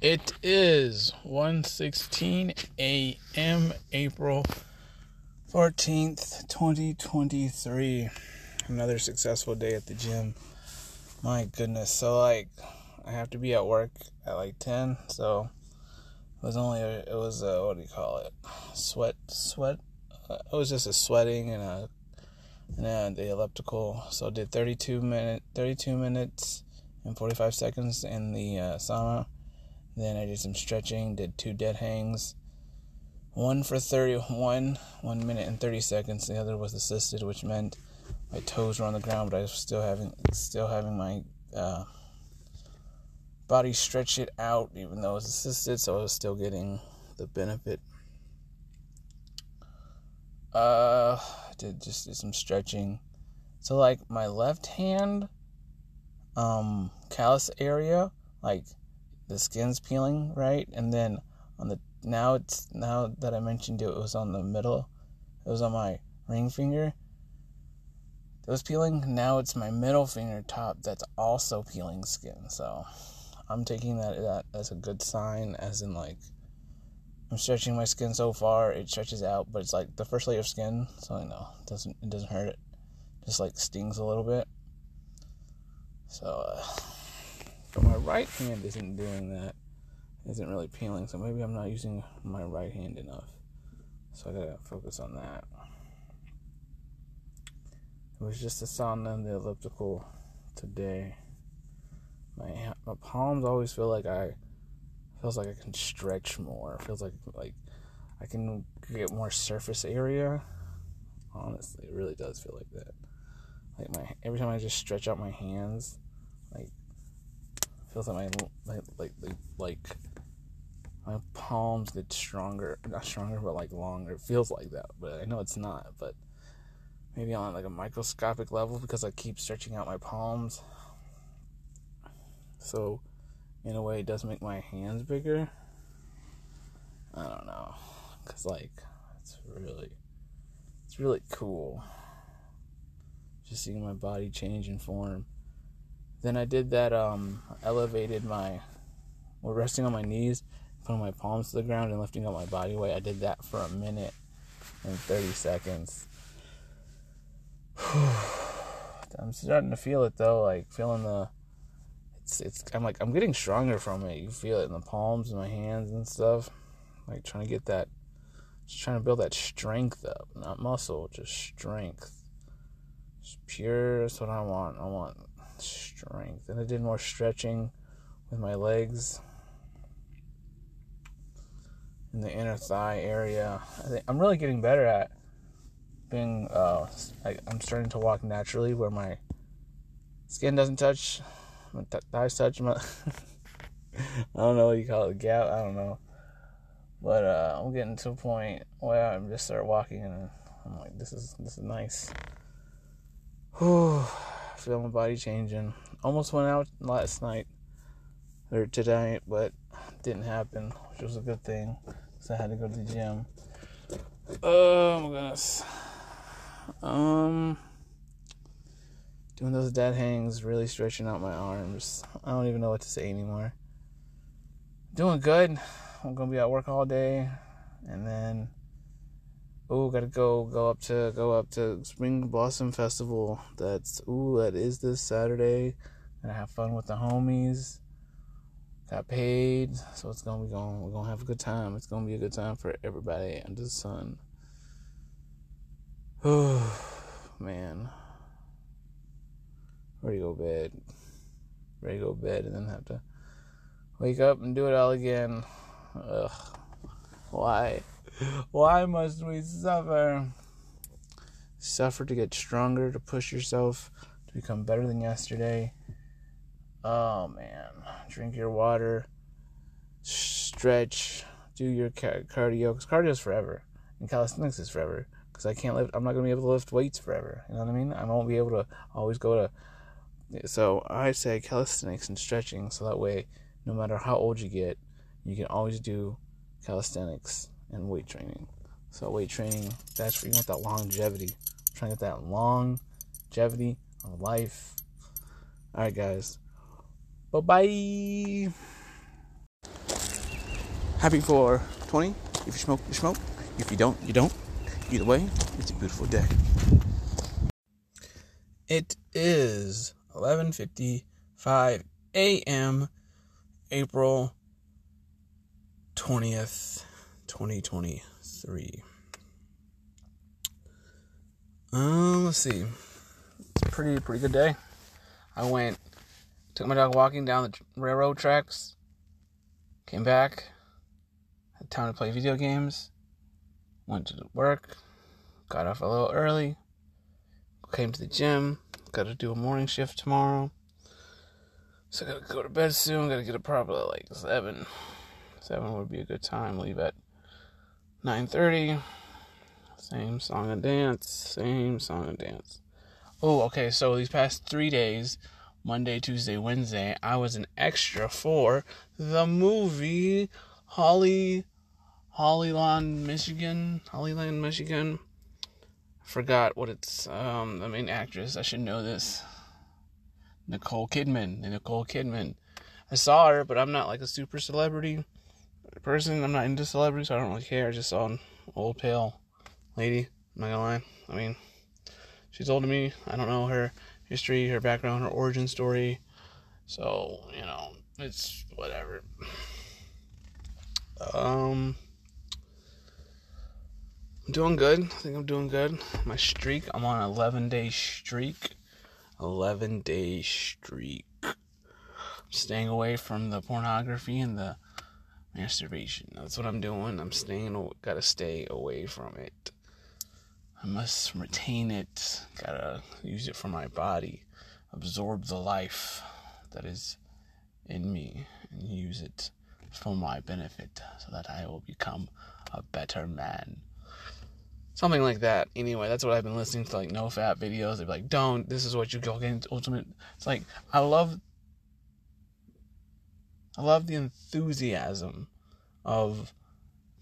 It is 1:16 a.m. April 14th, 2023. Another successful day at the gym. My goodness. So like I have to be at work at like 10, so it was only a, it was a, what do you call it? Sweat sweat uh, it was just a sweating and a and the elliptical. So I did 32 minute 32 minutes and 45 seconds in the uh, sauna then I did some stretching, did two dead hangs. One for 31, one minute and 30 seconds. The other was assisted, which meant my toes were on the ground, but I was still having still having my uh, body stretch it out, even though it was assisted, so I was still getting the benefit. Uh, did just did some stretching. So like my left hand, um, callus area, like the skin's peeling, right? And then on the now it's now that I mentioned it, it was on the middle. It was on my ring finger. It was peeling. Now it's my middle finger top that's also peeling skin. So I'm taking that that as a good sign, as in like I'm stretching my skin so far, it stretches out, but it's like the first layer of skin, so I know it doesn't it doesn't hurt it, just like stings a little bit. So. Uh, but my right hand isn't doing that. Isn't really peeling, so maybe I'm not using my right hand enough. So I gotta focus on that. It was just a sauna and the elliptical today. My my palms always feel like I feels like I can stretch more. It feels like like I can get more surface area. Honestly, it really does feel like that. Like my every time I just stretch out my hands, like feels like my like like like my palms get stronger, not stronger, but like longer. It feels like that, but I know it's not. But maybe on like a microscopic level because I keep stretching out my palms. So, in a way, it does make my hands bigger. I don't know, cause like it's really, it's really cool. Just seeing my body change in form. Then I did that, um, elevated my, well, resting on my knees, putting my palms to the ground and lifting up my body weight. I did that for a minute and 30 seconds. I'm starting to feel it though, like feeling the, it's, it's, I'm like, I'm getting stronger from it. You feel it in the palms of my hands and stuff. Like trying to get that, just trying to build that strength up, not muscle, just strength. Just pure, that's what I want. I want strength. And I did more stretching with my legs in the inner thigh area. I think I'm really getting better at being. Uh, I, am starting to walk naturally where my skin doesn't touch, my th- thighs touch. My I don't know what you call it, gap. I don't know, but uh, I'm getting to a point where I'm just start walking and I'm like, this is this is nice. Whew feel my body changing. Almost went out last night or today, but didn't happen, which was a good thing because I had to go to the gym. Oh my goodness. Um, doing those dead hangs, really stretching out my arms. I don't even know what to say anymore. Doing good. I'm gonna be at work all day, and then oh, gotta go, go up to, go up to Spring Blossom Festival. That's, ooh, that is this Saturday. Gonna have fun with the homies. Got paid, so it's gonna be going. We're gonna have a good time. It's gonna be a good time for everybody under the sun. Oh man, ready to go bed. Ready to go bed, and then have to wake up and do it all again. Ugh, why? Why must we suffer? Suffer to get stronger, to push yourself, to become better than yesterday. Oh man. Drink your water, stretch, do your cardio, because cardio is forever, and calisthenics is forever. Because I can't lift, I'm not going to be able to lift weights forever. You know what I mean? I won't be able to always go to. So I say calisthenics and stretching, so that way, no matter how old you get, you can always do calisthenics and weight training. So weight training, that's for you want that longevity. I'm trying to get that longevity of life. Alright guys. Bye bye. Happy 420. If you smoke, you smoke. If you don't, you don't. Either way, it's a beautiful day. It is 11:55 a.m. April 20th, 2023. Um, let's see. It's a pretty pretty good day. I went took my dog walking down the railroad tracks. Came back. Had time to play video games. Went to work. Got off a little early. Came to the gym. Got to do a morning shift tomorrow. So I gotta go to bed soon. Gotta get up probably like seven. Seven would be a good time. Leave at nine thirty. Same song and dance. Same song and dance. Oh, okay. So these past three days, Monday, Tuesday, Wednesday, I was an extra for the movie Holly, Hollyland, Michigan, Hollyland, Michigan. Forgot what it's. Um, the main actress. I should know this. Nicole Kidman. Nicole Kidman. I saw her, but I'm not like a super celebrity person. I'm not into celebrities, so I don't really care. I just saw an old pale lady. I'm not gonna lie. I mean, she's old to me. I don't know her history, her background, her origin story. So, you know, it's whatever. Um, I'm doing good. I think I'm doing good. My streak, I'm on an 11 day streak. 11 day streak. I'm staying away from the pornography and the masturbation. That's what I'm doing. I'm staying, gotta stay away from it. I must retain it. Gotta use it for my body. Absorb the life that is in me and use it for my benefit so that I will become a better man. Something like that. Anyway, that's what I've been listening to, like no fap videos. They're like, don't, this is what you go get ultimate. It's like, I love, I love the enthusiasm of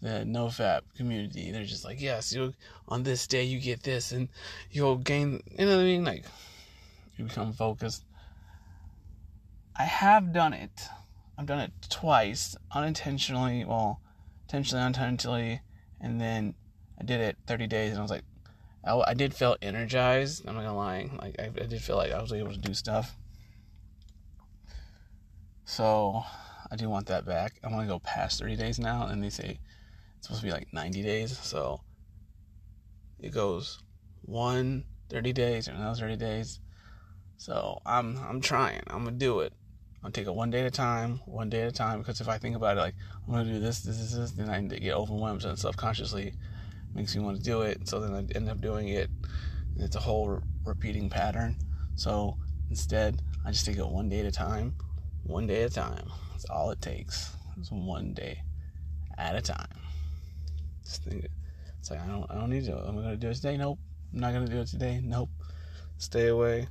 the no fap community. They're just like, yes, you on this day you get this, and you'll gain. You know what I mean? Like, you become focused. I have done it. I've done it twice, unintentionally. Well, intentionally, unintentionally, and then I did it 30 days, and I was like, I, I did feel energized. I'm not gonna lie. Like, I, I did feel like I was able to do stuff. So, I do want that back. I want to go past 30 days now, and they say it's supposed to be like 90 days. So it goes one 30 days or another 30 days. So I'm I'm trying. I'm gonna do it. I'm gonna take it one day at a time, one day at a time. Because if I think about it, like I'm gonna do this, this, this, this, then I get overwhelmed and subconsciously makes me want to do it. So then I end up doing it. And it's a whole re- repeating pattern. So instead, I just take it one day at a time, one day at a time. That's all it takes. It's one day at a time. It's like I don't I don't need to. I'm gonna do it today? Nope. I'm not gonna do it today. Nope. Stay away.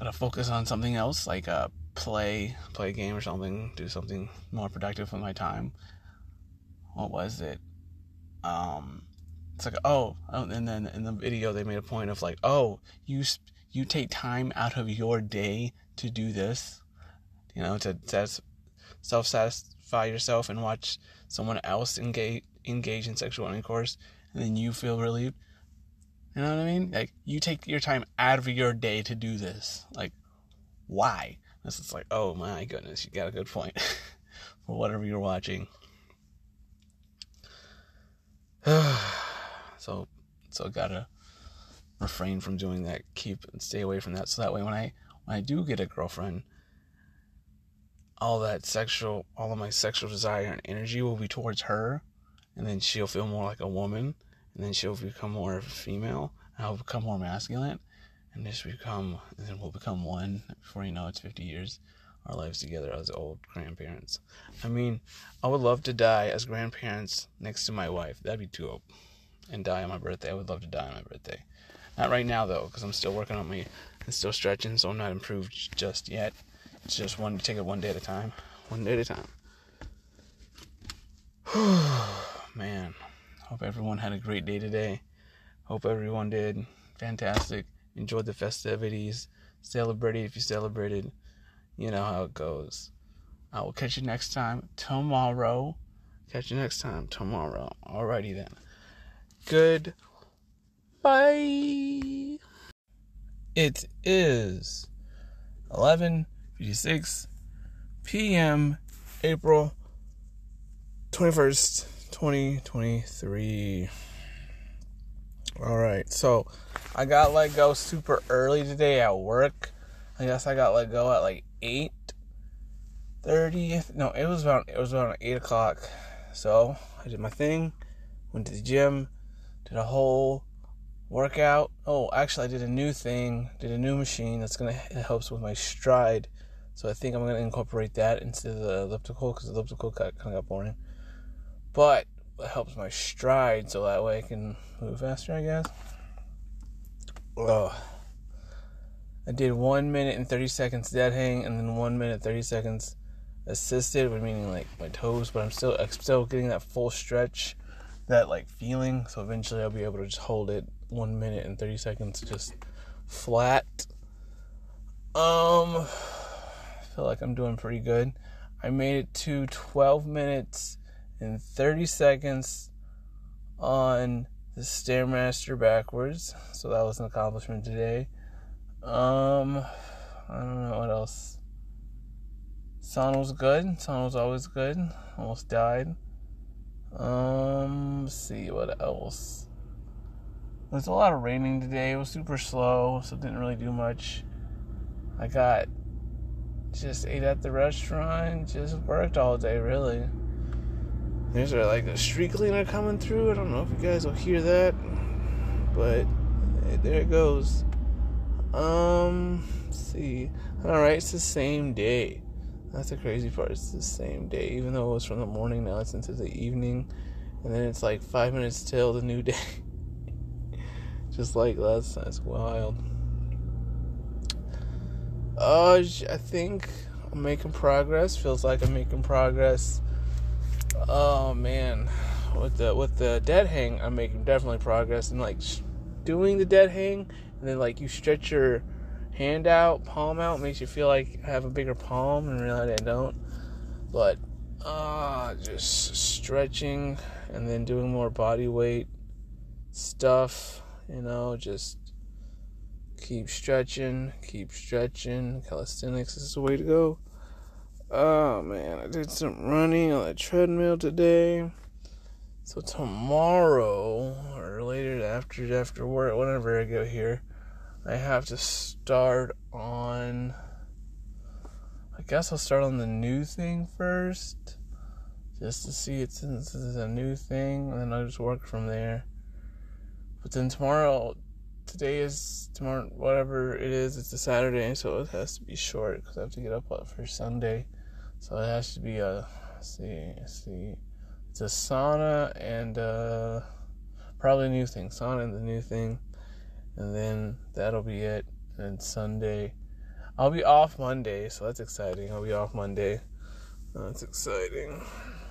Gotta focus on something else, like uh play play a game or something, do something more productive with my time. What was it? Um it's like oh, oh and then in the video they made a point of like oh you you take time out of your day to do this you know to, to self satisfy yourself and watch someone else engage engage in sexual intercourse and then you feel relieved. You know what I mean? Like you take your time out of your day to do this. Like why? This is like, oh my goodness, you got a good point for whatever you're watching. so so gotta refrain from doing that. Keep and stay away from that. So that way when I when I do get a girlfriend, all that sexual, all of my sexual desire and energy will be towards her, and then she'll feel more like a woman, and then she'll become more of a female, and I'll become more masculine, and this become, and then we'll become one. Before you know, it's 50 years, our lives together as old grandparents. I mean, I would love to die as grandparents next to my wife. That'd be too. And die on my birthday. I would love to die on my birthday. Not right now though, because I'm still working on me and still stretching, so I'm not improved just yet. It's just one to take it one day at a time. One day at a time. Man. Hope everyone had a great day today. Hope everyone did. Fantastic. Enjoyed the festivities. Celebrated if you celebrated. You know how it goes. I will catch you next time tomorrow. Catch you next time tomorrow. Alrighty then. Good. Bye. It is 11:56 p.m. April 21st, 2023. All right. So, I got let go super early today at work. I guess I got let go at like 8 30. No, it was about it was around 8 o'clock. So, I did my thing, went to the gym, did a whole workout. Oh, actually, I did a new thing, did a new machine that's gonna it helps with my stride. So I think I'm gonna incorporate that into the elliptical because the elliptical kind of got boring. But it helps my stride, so that way I can move faster, I guess. Oh, I did one minute and thirty seconds dead hang, and then one minute thirty seconds assisted, meaning like my toes. But I'm still I'm still getting that full stretch, that like feeling. So eventually I'll be able to just hold it one minute and 30 seconds just flat. Um, feel like I'm doing pretty good. I made it to 12 minutes and 30 seconds on the Stairmaster backwards. So that was an accomplishment today. Um, I don't know what else. Sun was good. Sun was always good. Almost died. Um, see what else. There's a lot of raining today. It was super slow, so didn't really do much. I got just ate at the restaurant, just worked all day really. There's a, like a street cleaner coming through. I don't know if you guys will hear that, but there it goes. Um, see. All right, it's the same day. That's the crazy part. It's the same day, even though it was from the morning. Now it's into the evening, and then it's like five minutes till the new day. Just like that's that's wild. Uh, I think I'm making progress. Feels like I'm making progress. Oh man, with the with the dead hang, I'm making definitely progress. And like doing the dead hang, and then like you stretch your hand out, palm out, makes you feel like I have a bigger palm, and really I don't. But uh, just stretching and then doing more body weight stuff you know, just keep stretching, keep stretching. Calisthenics is the way to go. Oh man, I did some running on the treadmill today. So tomorrow or later after after work, whenever I go here, I have to start on. I guess I'll start on the new thing first, just to see it since this is a new thing, and then I'll just work from there. But then tomorrow, today is tomorrow, whatever it is, it's a Saturday, so it has to be short because I have to get up for Sunday. So it has to be a, see, see, it's a sauna and uh, probably a new thing, sauna and the new thing, and then that'll be it. And Sunday, I'll be off Monday, so that's exciting. I'll be off Monday. That's exciting.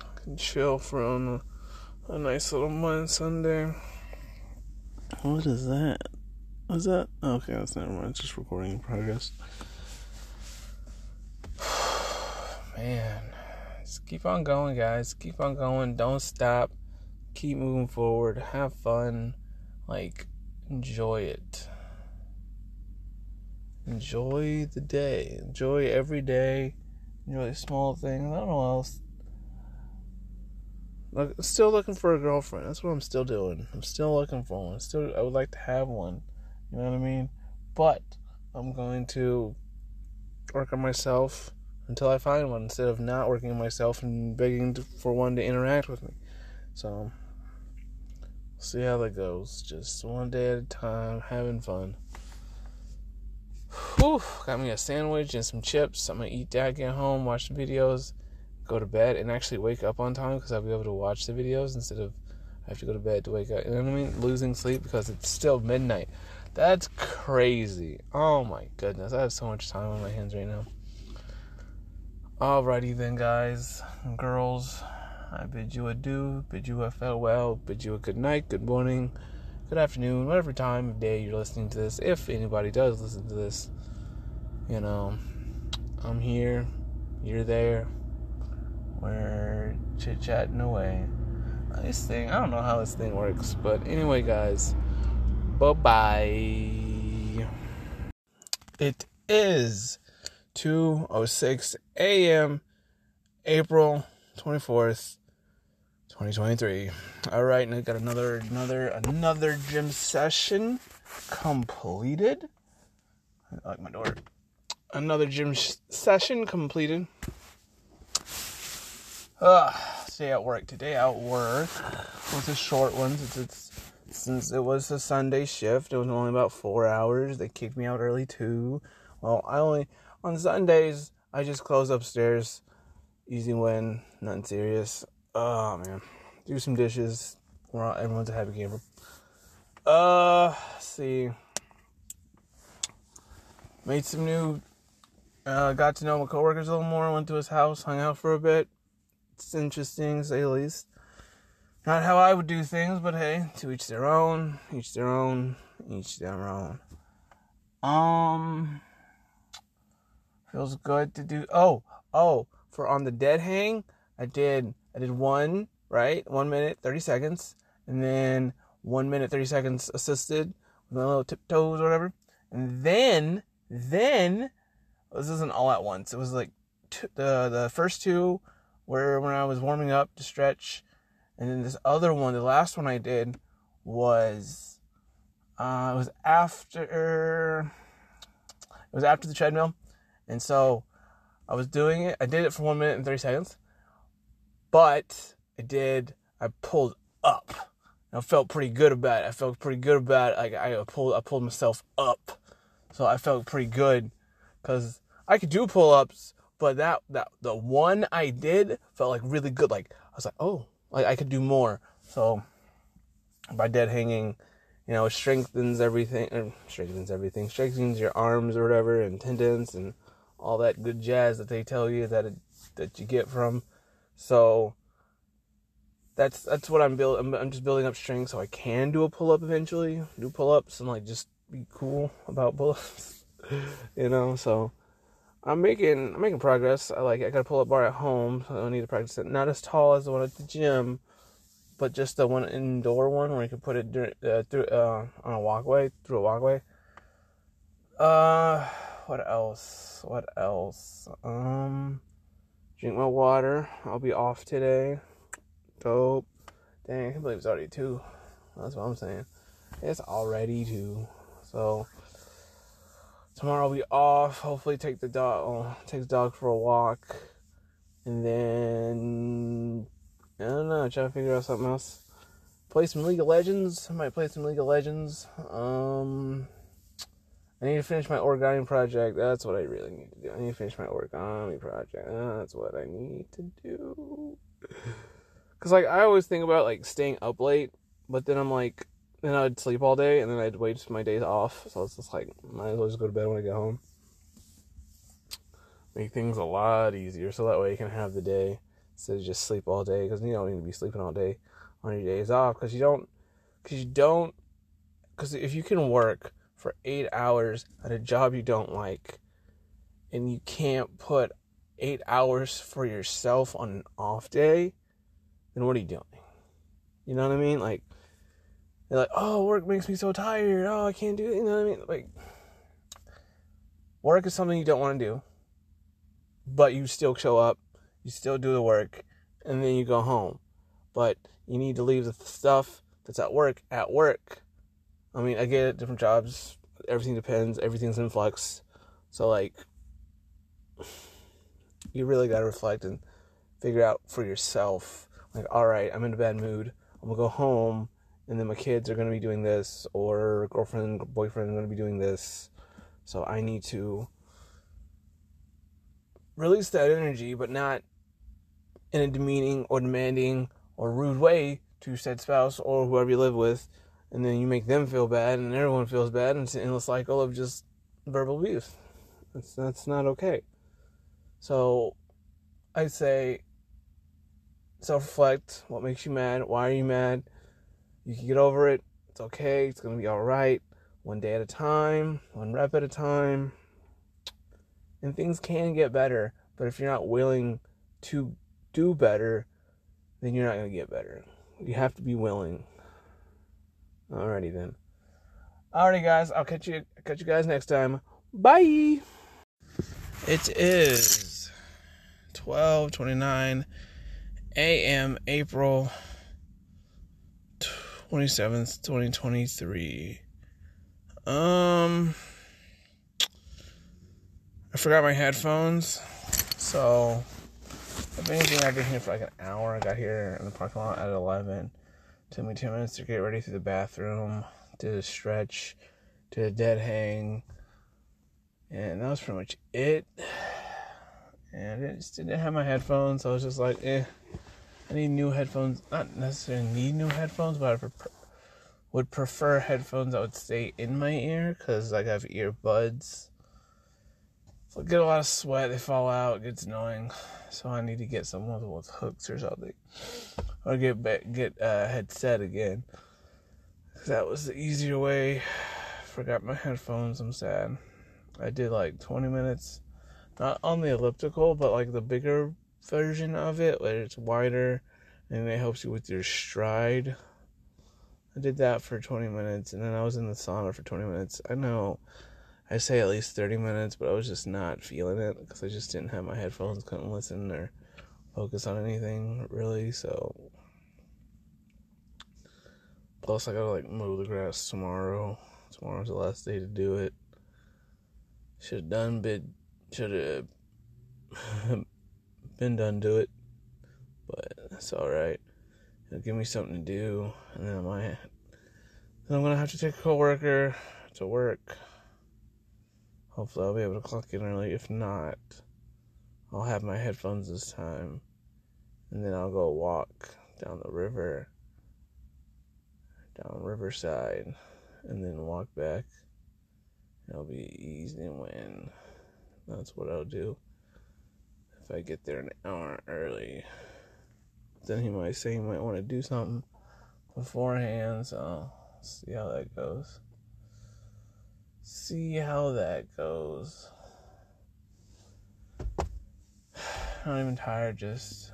I can chill for a, nice little month Sunday. What is that? Is that okay? That's never mind. It's just recording in progress. Man, just keep on going, guys. Keep on going. Don't stop. Keep moving forward. Have fun. Like, enjoy it. Enjoy the day. Enjoy every day. Enjoy small things. I don't know else like, still looking for a girlfriend. That's what I'm still doing. I'm still looking for one. Still, I would like to have one. You know what I mean? But I'm going to work on myself until I find one, instead of not working on myself and begging to, for one to interact with me. So, see how that goes. Just one day at a time, having fun. Whew, got me a sandwich and some chips. I'm gonna eat that, get home, watch the videos go to bed and actually wake up on time because I'll be able to watch the videos instead of I have to go to bed to wake up. You know what I mean? Losing sleep because it's still midnight. That's crazy. Oh my goodness. I have so much time on my hands right now. Alrighty then, guys and girls. I bid you adieu, bid you a farewell, bid you a good night, good morning, good afternoon, whatever time of day you're listening to this. If anybody does listen to this, you know, I'm here, you're there we're chit chatting away. This thing, I don't know how this thing works, but anyway, guys, bye bye. It is 2:06 a.m. April 24th, 2023. All right, and I got another another another gym session completed. I like my door. Another gym sh- session completed. Uh, stay at work today. At work was a short one since it's since it was a Sunday shift. It was only about four hours. They kicked me out early too. Well, I only on Sundays I just close upstairs. Easy win, nothing serious. Oh man, do some dishes. We're all, everyone's a happy camper. Uh, see. Made some new. Uh, got to know my coworkers a little more. Went to his house, hung out for a bit. It's interesting, to say the least. Not how I would do things, but hey, to each their own. Each their own. Each their own. Um, feels good to do. Oh, oh, for on the dead hang, I did. I did one right, one minute thirty seconds, and then one minute thirty seconds assisted with my little tiptoes or whatever, and then then this isn't all at once. It was like two, the the first two were when I was warming up to stretch, and then this other one, the last one I did was uh, it was after it was after the treadmill, and so I was doing it. I did it for one minute and thirty seconds, but I did. I pulled up. I felt pretty good about it. I felt pretty good about it. Like I pulled, I pulled myself up so I felt pretty good because I could do pull ups, but that that the one I did felt like really good. Like I was like, oh, like I could do more. So by dead hanging, you know, it strengthens everything. Er, strengthens everything. Strengthens your arms or whatever, and tendons and all that good jazz that they tell you that it, that you get from. So that's that's what I'm building. I'm, I'm just building up strength so I can do a pull up eventually. Do pull ups and like just be cool about bullets, you know. So I'm making I'm making progress. I like I got a pull up bar at home, so I don't need to practice it. Not as tall as the one at the gym, but just the one indoor one where you can put it uh, through uh, on a walkway through a walkway. Uh, what else? What else? Um, drink my water. I'll be off today. Dope. Dang, I can't believe it's already two. That's what I'm saying. It's already two. So tomorrow I'll be off. Hopefully take the dog oh, take the dog for a walk. And then I don't know, try to figure out something else. Play some League of Legends. I might play some League of Legends. Um I need to finish my origami project. That's what I really need to do. I need to finish my origami project. That's what I need to do. Cause like I always think about like staying up late, but then I'm like, then I'd sleep all day, and then I'd wait my days off. So it's just like, might as well just go to bed when I get home. Make things a lot easier, so that way you can have the day instead of just sleep all day. Because you don't need to be sleeping all day on your days off. Because you don't, because you don't, because if you can work for eight hours at a job you don't like, and you can't put eight hours for yourself on an off day, then what are you doing? You know what I mean? Like like, oh, work makes me so tired. Oh, I can't do it. You know what I mean? Like, work is something you don't want to do, but you still show up, you still do the work, and then you go home. But you need to leave the stuff that's at work at work. I mean, I get it, different jobs, everything depends, everything's in flux. So, like, you really got to reflect and figure out for yourself, like, all right, I'm in a bad mood. I'm going to go home and then my kids are going to be doing this or girlfriend boyfriend are going to be doing this. So i need to release that energy but not in a demeaning or demanding or rude way to said spouse or whoever you live with. And then you make them feel bad and everyone feels bad and it's an endless cycle of just verbal abuse. That's that's not okay. So i say self-reflect. What makes you mad? Why are you mad you can get over it. It's okay. It's going to be all right. One day at a time, one rep at a time. And things can get better. But if you're not willing to do better, then you're not going to get better. You have to be willing. Alrighty then. Alrighty guys, I'll catch you catch you guys next time. Bye. It is 12:29 a.m. April 27th, 2023. Um I forgot my headphones. So if anything I've been here for like an hour. I got here in the parking lot at 11. Took me 10 minutes to get ready through the bathroom, did a stretch, did a dead hang. And that was pretty much it. And I just didn't have my headphones. So I was just like, eh. I need new headphones. Not necessarily need new headphones, but I would prefer headphones that would stay in my ear because like, I have earbuds. I get a lot of sweat, they fall out, it gets annoying. So I need to get some ones with hooks or something, or get get a headset again. That was the easier way. Forgot my headphones. I'm sad. I did like 20 minutes, not on the elliptical, but like the bigger version of it, where it's wider and it helps you with your stride. I did that for 20 minutes, and then I was in the sauna for 20 minutes. I know I say at least 30 minutes, but I was just not feeling it because I just didn't have my headphones, couldn't listen or focus on anything really. So, plus, I gotta like mow the grass tomorrow. Tomorrow's the last day to do it. Should have done, bid, should have been done, do it, but that's all right. It'll give me something to do, and then I might. Then I'm gonna have to take a coworker to work. Hopefully, I'll be able to clock in early. If not, I'll have my headphones this time. And then I'll go walk down the river, down Riverside, and then walk back. It'll be easy win. That's what I'll do. If I get there an hour early, then he might say he might want to do something beforehand, so see how that goes see how that goes. I'm even tired, just.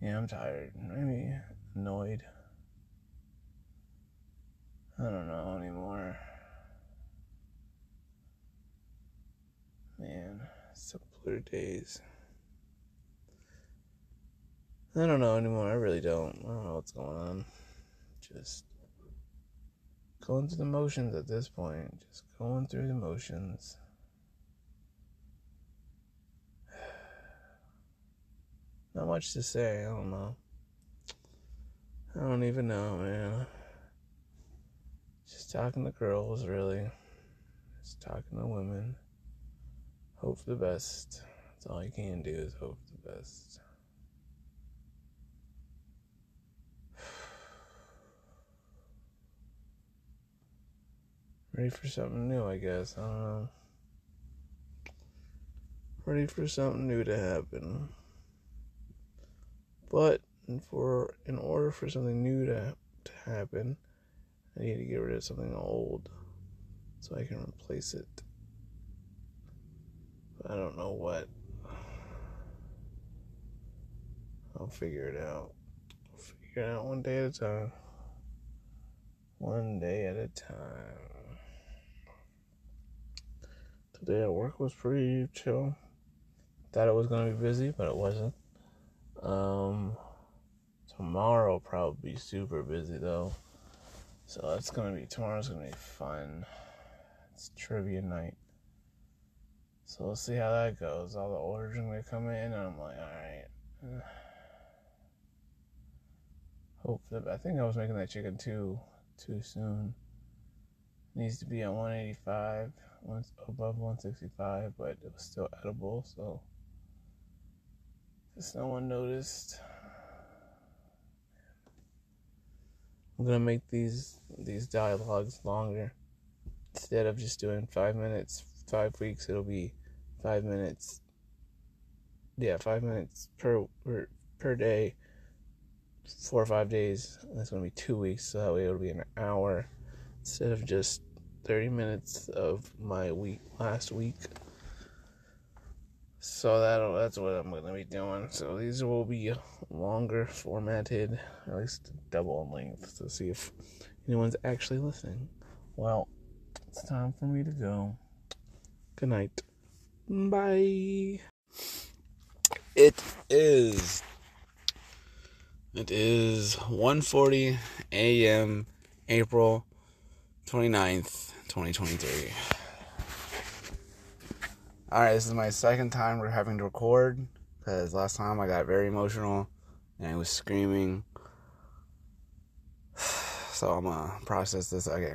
Yeah, I'm tired. Maybe annoyed. I don't know anymore. Man, simpler days. I don't know anymore. I really don't. I don't know what's going on. Just going through the motions at this point. Just going through the motions. Not much to say. I don't know. I don't even know, man. Just talking to girls, really. Just talking to women. Hope for the best. That's all you can do is hope for the best. Ready for something new, I guess. I don't know. Ready for something new to happen. But for in order for something new to to happen, I need to get rid of something old so I can replace it. I don't know what. I'll figure it out. I'll figure it out one day at a time. One day at a time today at work was pretty chill. Thought it was gonna be busy, but it wasn't. Um, tomorrow probably be super busy though. So that's gonna be tomorrow's gonna be fun. It's trivia night. So we'll see how that goes. All the orders are gonna come in, and I'm like, all right. Hope that I think I was making that chicken too too soon. Needs to be at 185 once above 165, but it was still edible, so just no one noticed. I'm gonna make these these dialogues longer. Instead of just doing five minutes, five weeks, it'll be five minutes. Yeah, five minutes per per, day, four or five days. That's gonna be two weeks, so that way it'll be an hour instead of just 30 minutes of my week last week. So that that's what I'm gonna be doing. So these will be longer formatted, at least double in length, to see if anyone's actually listening. Well, it's time for me to go. Good night. Bye. It is. It is 1:40 a.m. April 29th, 2023. All right, this is my second time we're having to record because last time I got very emotional and I was screaming. So I'm gonna process this. Okay,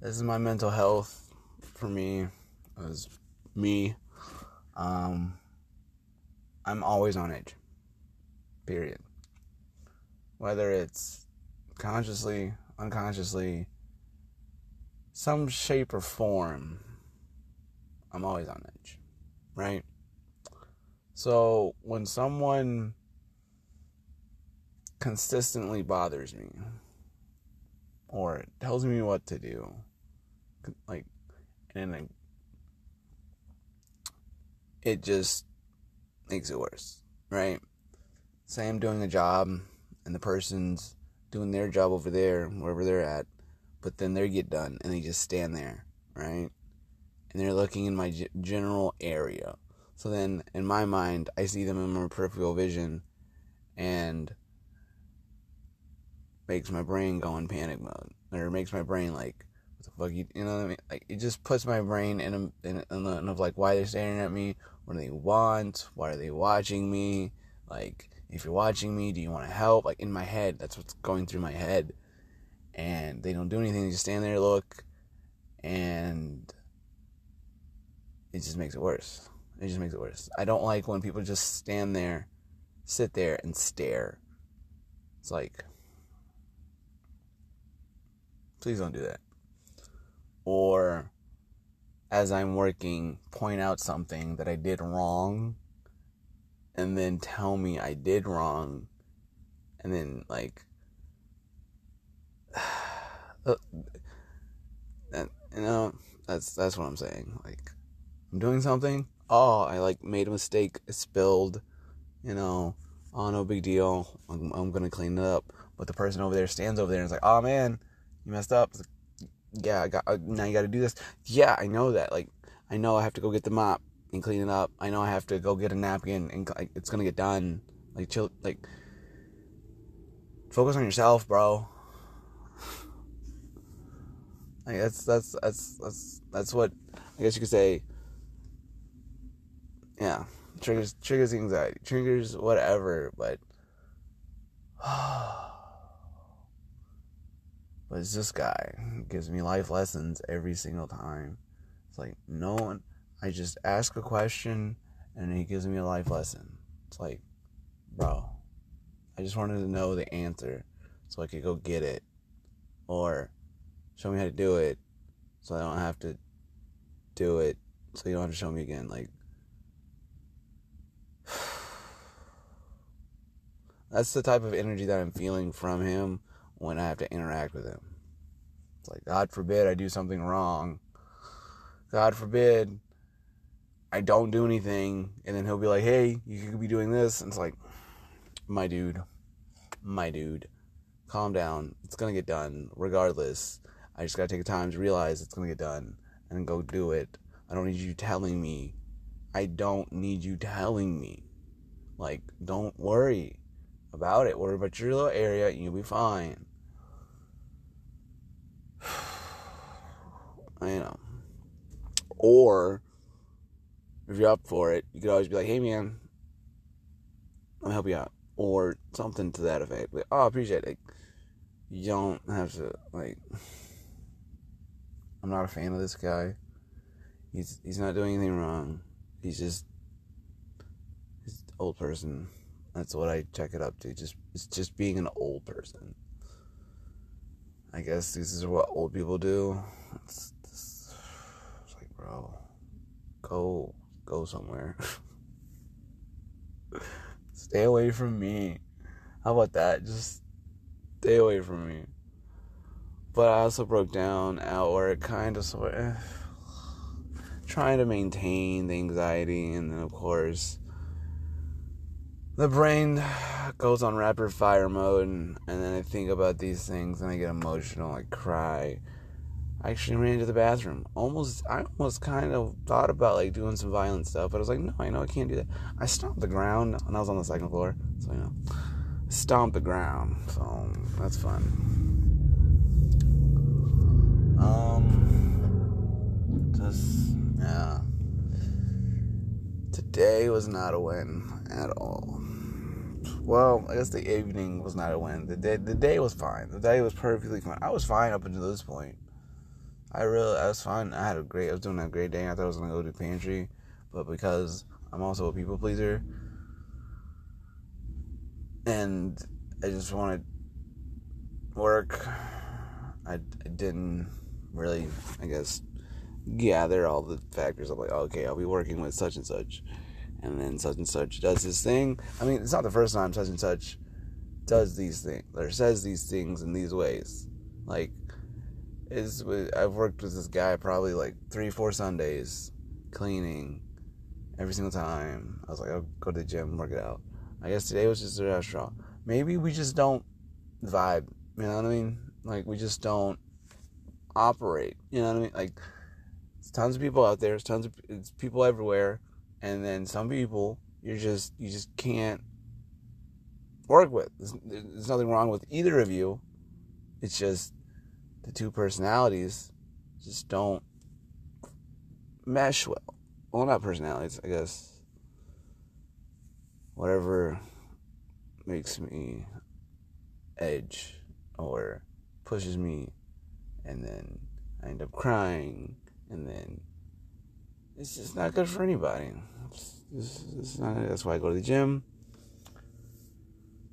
this is my mental health for me. As me, um, I'm always on edge. Period. Whether it's consciously, unconsciously, some shape or form I'm always on edge, right? So when someone consistently bothers me or tells me what to do, like, and like, it just makes it worse, right? Say I'm doing a job and the person's doing their job over there, wherever they're at, but then they get done and they just stand there, right? and they're looking in my general area. So then, in my mind, I see them in my peripheral vision, and makes my brain go in panic mode, or makes my brain like, what the fuck you, you know what I mean? Like it just puts my brain in a in, in, in of like why they're staring at me, what do they want, why are they watching me, like if you're watching me, do you want to help? Like in my head, that's what's going through my head, and they don't do anything, they just stand there, look, and it just makes it worse. It just makes it worse. I don't like when people just stand there, sit there, and stare. It's like, please don't do that. Or, as I'm working, point out something that I did wrong, and then tell me I did wrong, and then, like, uh, you know, that's that's what I'm saying. Like, I'm doing something. Oh, I like made a mistake, spilled, you know. Oh, no big deal. I'm, I'm gonna clean it up. But the person over there stands over there and is like, oh man, you messed up. Like, yeah, I got uh, now you got to do this. Yeah, I know that. Like, I know I have to go get the mop and clean it up. I know I have to go get a napkin and like, it's gonna get done. Like, chill. Like, focus on yourself, bro. like that's that's that's that's that's what I guess you could say yeah, triggers triggers anxiety, triggers whatever, but but it's this guy gives me life lessons every single time. It's like no one. I just ask a question and he gives me a life lesson. It's like, bro, I just wanted to know the answer so I could go get it, or show me how to do it so I don't have to do it so you don't have to show me again. Like That's the type of energy that I'm feeling from him when I have to interact with him. It's like, God forbid I do something wrong. God forbid I don't do anything. And then he'll be like, hey, you could be doing this. And it's like, my dude, my dude, calm down. It's going to get done regardless. I just got to take the time to realize it's going to get done and go do it. I don't need you telling me. I don't need you telling me. Like, don't worry about it. Worry about your little area and you'll be fine. I know. Or if you're up for it, you could always be like, hey man, me help you out. Or something to that effect. Like, oh, I appreciate it. You don't have to like I'm not a fan of this guy. He's he's not doing anything wrong. He's just he's old person. That's what I check it up to. Just it's just being an old person. I guess this is what old people do. It's, it's, it's like, bro, go go somewhere. stay away from me. How about that? Just stay away from me. But I also broke down at work, kind of sort of. Eh, trying to maintain the anxiety, and then of course the brain goes on rapid fire mode, and, and then I think about these things, and I get emotional, I cry. I actually ran into the bathroom. Almost, I almost kind of thought about like doing some violent stuff, but I was like, no, I know I can't do that. I stomped the ground, and I was on the second floor, so you know, stomped the ground. So that's fun. Um, just yeah. Today was not a win at all. Well, I guess the evening was not a win. The day, the day was fine. The day was perfectly fine. I was fine up until this point. I really, I was fine. I had a great, I was doing a great day. I thought I was gonna go to pantry, but because I'm also a people pleaser, and I just wanted work, I, I didn't really, I guess, gather all the factors. I'm like, okay, I'll be working with such and such, and then such and such does this thing. I mean, it's not the first time such and such does these things or says these things in these ways, like is I've worked with this guy probably like three, four Sundays cleaning every single time. I was like, I'll go to the gym, work it out. I guess today was just a restaurant. Maybe we just don't vibe. You know what I mean? Like we just don't operate. You know what I mean? Like tons of people out there. There's tons of it's people everywhere, and then some people you're just you just can't work with. There's, there's nothing wrong with either of you. It's just the two personalities just don't mesh well. Well, not personalities, I guess. Whatever makes me edge or pushes me, and then I end up crying, and then it's just not good for anybody. It's, it's, it's not, that's why I go to the gym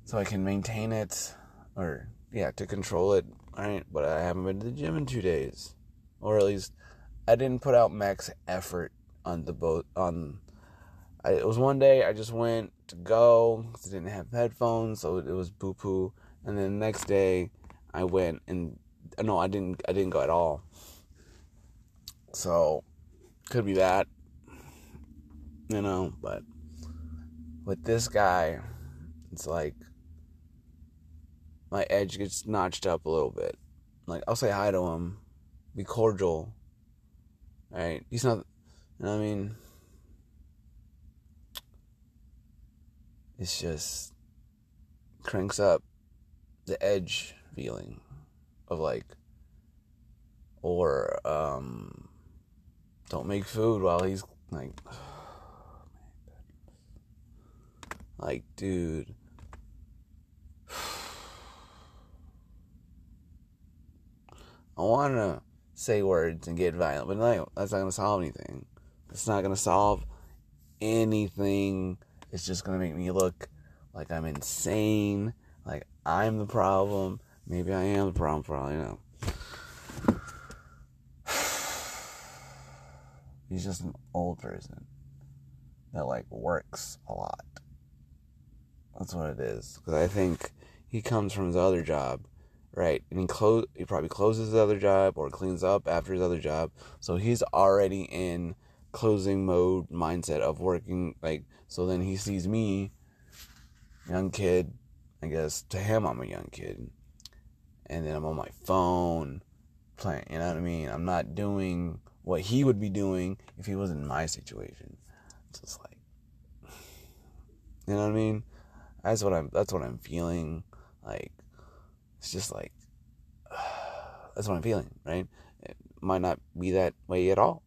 so I can maintain it, or yeah, to control it Alright, but I haven't been to the gym in two days. Or at least I didn't put out max effort on the boat on I, it was one day I just went to go I didn't have headphones, so it was boo poo. And then the next day I went and no, I didn't I didn't go at all. So could be that. You know, but with this guy, it's like my edge gets notched up a little bit. Like I'll say hi to him, be cordial. Right? He's not. You know I mean? It's just cranks up the edge feeling of like, or um, don't make food while he's like, like, dude. I want to say words and get violent, but like, that's not going to solve anything. It's not going to solve anything. It's just going to make me look like I'm insane, like I'm the problem. Maybe I am the problem for all you know. He's just an old person that like works a lot. That's what it is. Because I think he comes from his other job right? And he close he probably closes his other job or cleans up after his other job. So he's already in closing mode mindset of working like so then he sees me young kid i guess to him i'm a young kid and then i'm on my phone playing you know what i mean i'm not doing what he would be doing if he was in my situation it's just like you know what i mean that's what i'm that's what i'm feeling like it's just like that's what I'm feeling, right? It might not be that way at all.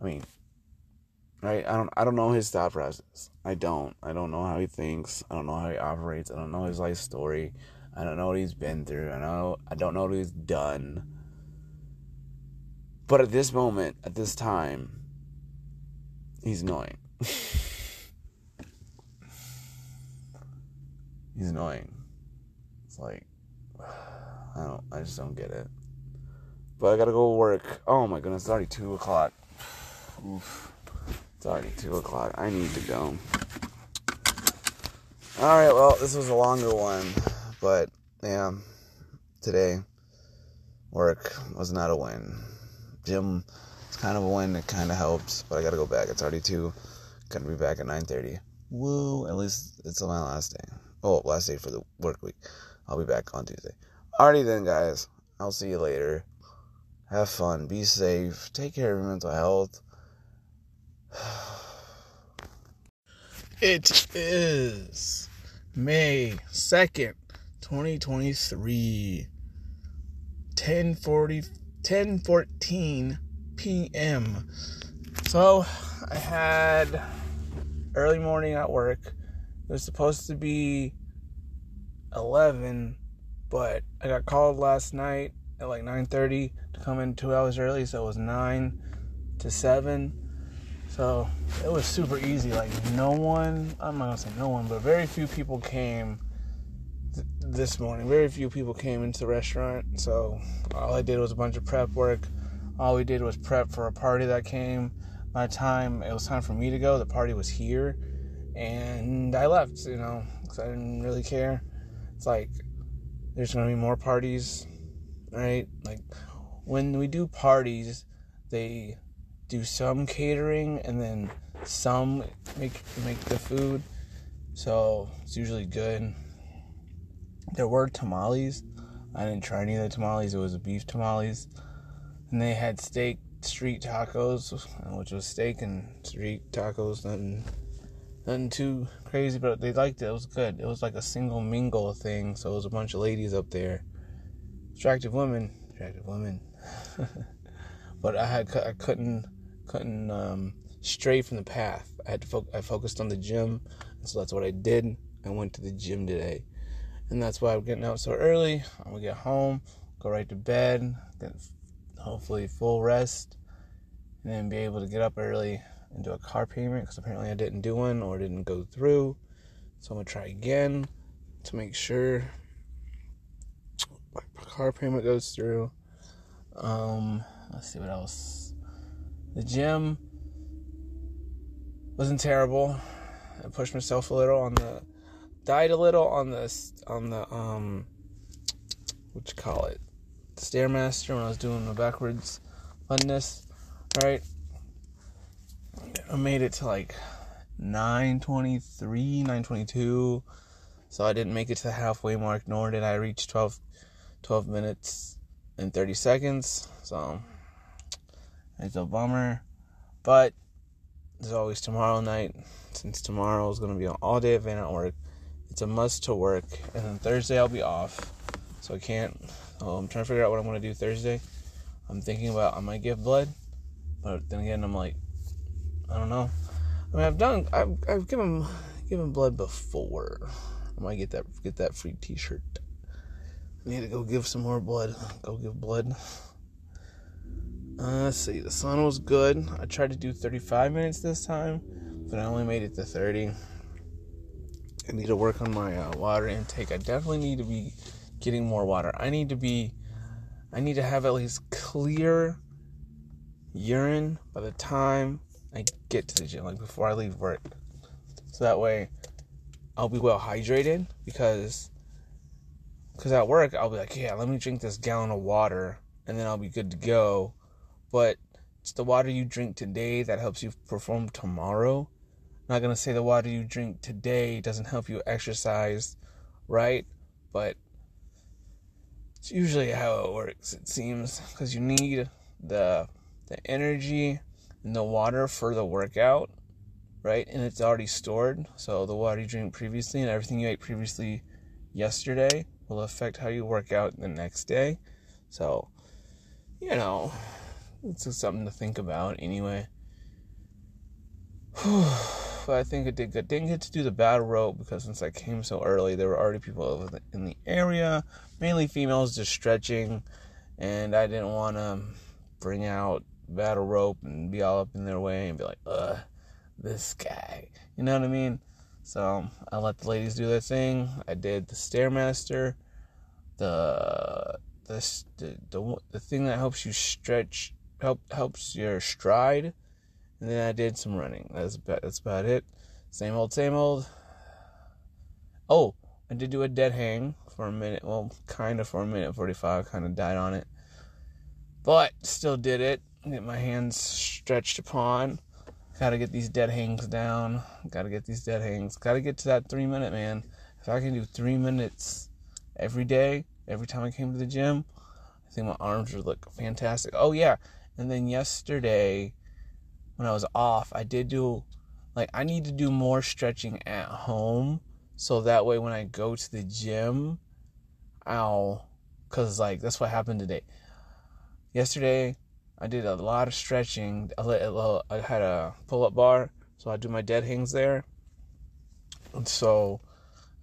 I mean, right? I don't I don't know his thought process. I don't. I don't know how he thinks. I don't know how he operates. I don't know his life story. I don't know what he's been through. I know I don't know what he's done. But at this moment, at this time, he's annoying. he's annoying. It's like I don't. I just don't get it. But I gotta go work. Oh my goodness, it's already two o'clock. Oof. It's already two o'clock. I need to go. All right. Well, this was a longer one, but yeah, today work was not a win. Gym. It's kind of a win. It kind of helps, but I gotta go back. It's already two. Gonna be back at 9:30. Woo! At least it's my last day. Oh, last day for the work week. I'll be back on Tuesday. Alrighty then, guys. I'll see you later. Have fun. Be safe. Take care of your mental health. It is May 2nd, 2023. 10:40 10:14 p.m. So, I had early morning at work. It was supposed to be 11, but I got called last night at like 9:30 to come in 2 hours early, so it was 9 to 7. So, it was super easy. Like no one, I'm not to say no one, but very few people came this morning. Very few people came into the restaurant. So, all I did was a bunch of prep work. All we did was prep for a party that came. By the time it was time for me to go, the party was here and I left, you know, because I didn't really care. It's like there's gonna be more parties, right? Like when we do parties, they do some catering and then some make make the food, so it's usually good. There were tamales. I didn't try any of the tamales. It was beef tamales, and they had steak street tacos, which was steak and street tacos, and nothing too crazy, but they liked it. It was good. It was like a single mingle thing, so it was a bunch of ladies up there, attractive women, attractive women. but I had I couldn't couldn't um, stray from the path. I had to fo- I focused on the gym, so that's what I did. I went to the gym today, and that's why I'm getting out so early. I'm gonna get home, go right to bed, get hopefully full rest, and then be able to get up early and do a car payment because apparently I didn't do one or didn't go through. So I'm gonna try again to make sure my car payment goes through. Um, let's see what else. The gym wasn't terrible. I pushed myself a little on the died a little on the on the um what you call it stairmaster when I was doing the backwards funness. All right, I made it to like 923, 922. So I didn't make it to the halfway mark, nor did I reach 12, 12 minutes and 30 seconds. So it's a bummer. But there's always tomorrow night. Since tomorrow is going to be an all day event at work, it's a must to work. And then Thursday I'll be off. So I can't. Oh, I'm trying to figure out what I'm going to do Thursday. I'm thinking about I might give blood. But then again, I'm like, I don't know. I mean, I've done. I've, I've given given blood before. I might get that get that free T-shirt. I need to go give some more blood. Go give blood. Uh, let's see. The sun was good. I tried to do 35 minutes this time, but I only made it to 30. I need to work on my uh, water intake. I definitely need to be getting more water. I need to be. I need to have at least clear urine by the time I get to the gym, like before I leave work. So that way I'll be well hydrated because because at work I'll be like, yeah, let me drink this gallon of water and then I'll be good to go. But it's the water you drink today that helps you perform tomorrow. Not gonna say the water you drink today doesn't help you exercise, right? But it's usually how it works. It seems because you need the the energy and the water for the workout, right? And it's already stored. So the water you drink previously and everything you ate previously yesterday will affect how you work out the next day. So, you know, it's just something to think about anyway. but I think it did good. Didn't get to do the battle rope because since I came so early, there were already people in the area, mainly females, just stretching, and I didn't want to bring out battle rope and be all up in their way and be like, ugh, this guy. You know what I mean? So I let the ladies do their thing. I did the stairmaster, the the the the, the thing that helps you stretch, help helps your stride, and then I did some running. That's about that's about it. Same old, same old. Oh, I did do a dead hang for a minute. Well, kind of for a minute forty five. Kind of died on it, but still did it get my hands stretched upon. Gotta get these dead hangs down. Gotta get these dead hangs. Gotta get to that three minute man. If I can do three minutes every day, every time I came to the gym, I think my arms would look fantastic. Oh yeah, and then yesterday when I was off, I did do like I need to do more stretching at home so that way when I go to the gym, I'll cuz like that's what happened today. Yesterday, I did a lot of stretching. I had a pull-up bar, so I do my dead hangs there. And so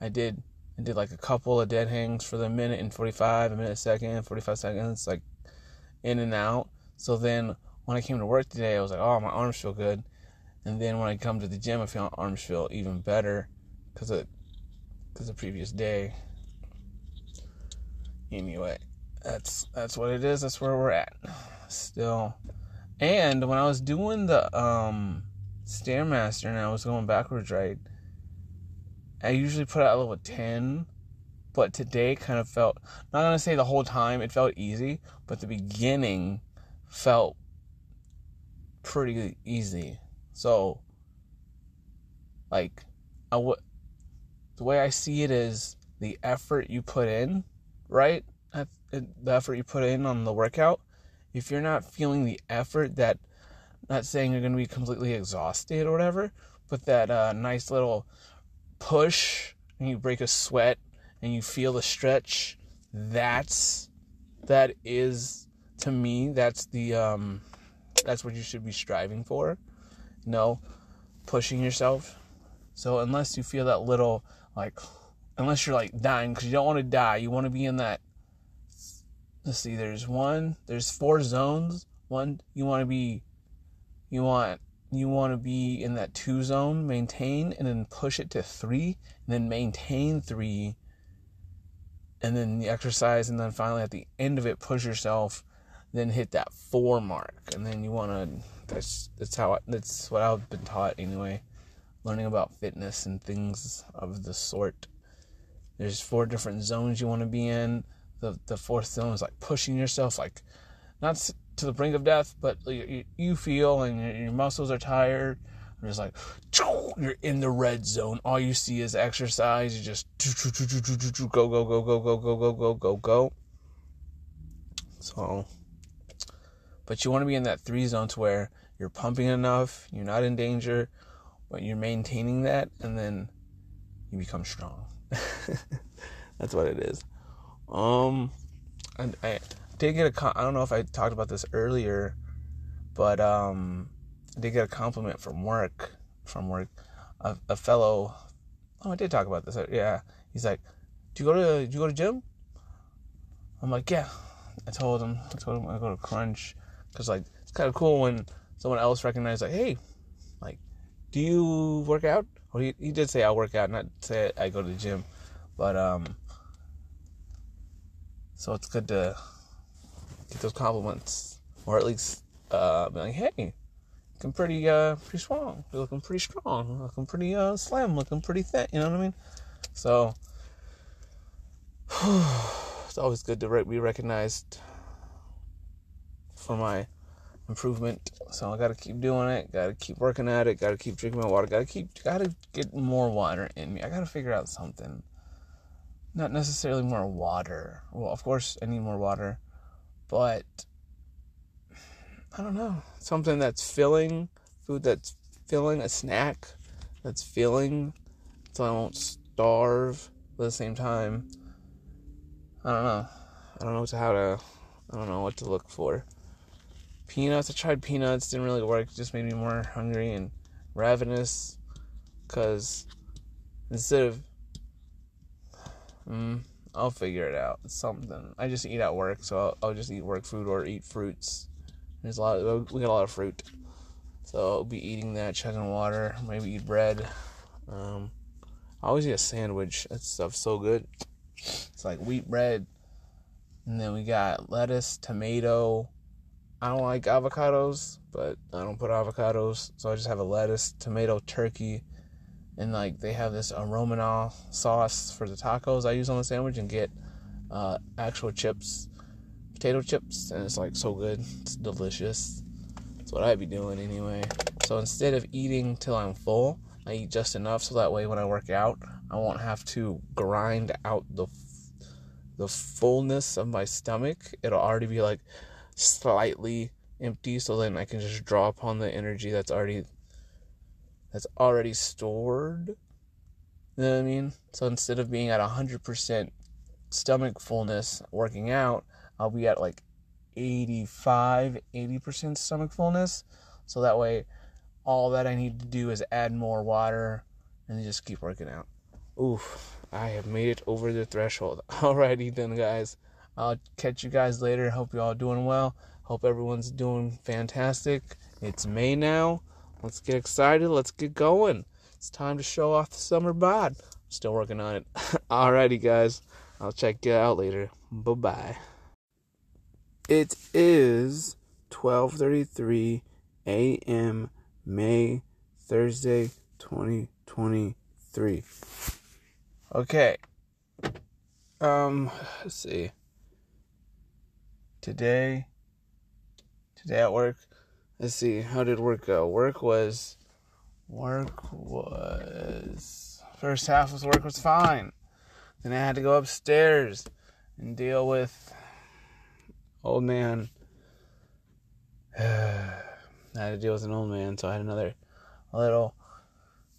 I did I did like a couple of dead hangs for the minute and 45, a minute second, 45 seconds, like in and out. So then when I came to work today, I was like, oh, my arms feel good. And then when I come to the gym, I feel my arms feel even better because of because the previous day. Anyway, that's that's what it is. That's where we're at. Still, and when I was doing the um stairmaster and I was going backwards right, I usually put out a level ten, but today kind of felt not gonna say the whole time it felt easy, but the beginning felt pretty easy. So, like, I would the way I see it is the effort you put in, right? The effort you put in on the workout. If you're not feeling the effort, that not saying you're going to be completely exhausted or whatever, but that uh, nice little push and you break a sweat and you feel the stretch. That's that is to me that's the um that's what you should be striving for. Know, pushing yourself. So unless you feel that little like unless you're like dying because you don't want to die, you want to be in that. Let's see. There's one. There's four zones. One you want to be. You want you want to be in that two zone, maintain, and then push it to three, and then maintain three, and then the exercise, and then finally at the end of it, push yourself, then hit that four mark, and then you want to. That's that's how I, that's what I've been taught anyway learning about fitness and things of the sort. There's four different zones you want to be in. The the fourth zone is like pushing yourself, like not to the brink of death, but you, you feel and your, your muscles are tired. And just like you're in the red zone. All you see is exercise. You just go go go go go go go go go go. So, but you want to be in that three zone to where you're pumping enough, you're not in danger, but you're maintaining that and then you become strong. That's what it is. Um, and I did get a. I don't know if I talked about this earlier, but um, I did get a compliment from work. From work, a, a fellow. Oh, I did talk about this. Yeah, he's like, "Do you go to Do you go to gym?" I'm like, "Yeah." I told him. I told him I go to Crunch because like it's kind of cool when someone else recognizes like, "Hey, like, do you work out? Well, he, he did say I work out, not say I go to the gym, but um, so it's good to get those compliments, or at least uh, be like, hey, looking pretty uh pretty strong, you're looking pretty strong, looking pretty uh slim, looking pretty thin, You know what I mean? So it's always good to be recognized for my improvement. So I got to keep doing it. Got to keep working at it. Got to keep drinking my water. Got to keep. Got to get more water in me. I got to figure out something. Not necessarily more water. Well, of course I need more water, but I don't know. Something that's filling. Food that's filling. A snack that's filling, so I won't starve. At the same time, I don't know. I don't know how to. I don't know what to look for peanuts. I tried peanuts, didn't really work. It just made me more hungry and ravenous. Cause instead of, mm, I'll figure it out. It's something. I just eat at work, so I'll, I'll just eat work food or eat fruits. There's a lot. Of, we got a lot of fruit, so I'll be eating that, chugging water, maybe eat bread. Um, I always eat a sandwich. That stuff's so good. It's like wheat bread, and then we got lettuce, tomato, I don't like avocados, but I don't put avocados, so I just have a lettuce, tomato, turkey, and like they have this aromano sauce for the tacos I use on the sandwich, and get uh, actual chips, potato chips, and it's like so good, it's delicious. That's what I'd be doing anyway. So instead of eating till I'm full, I eat just enough so that way when I work out, I won't have to grind out the the fullness of my stomach. It'll already be like slightly empty so then I can just draw upon the energy that's already that's already stored. You know what I mean? So instead of being at 100% stomach fullness working out, I'll be at like 85, 80% stomach fullness. So that way, all that I need to do is add more water and just keep working out. Oof, I have made it over the threshold. Alrighty then, guys. I'll catch you guys later. Hope you all doing well. Hope everyone's doing fantastic. It's May now. Let's get excited. Let's get going. It's time to show off the summer bod. Still working on it. Alrighty, guys. I'll check you out later. Bye bye. It is 12:33 a.m. May Thursday 2023. Okay. Um, let's see. Today today at work. Let's see, how did work go? Work was work was first half of work was fine. Then I had to go upstairs and deal with old man. I had to deal with an old man, so I had another little.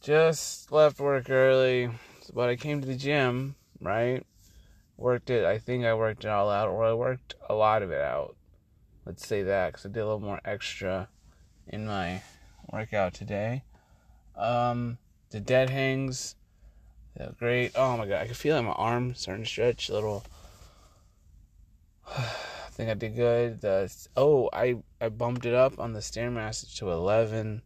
Just left work early, but I came to the gym, right? Worked it. I think I worked it all out, or I worked a lot of it out. Let's say that, because I did a little more extra in my workout today. Um, the dead hangs, they're great. Oh my god, I can feel it my arm starting to stretch a little. I think I did good. The oh, I I bumped it up on the stairmaster to eleven,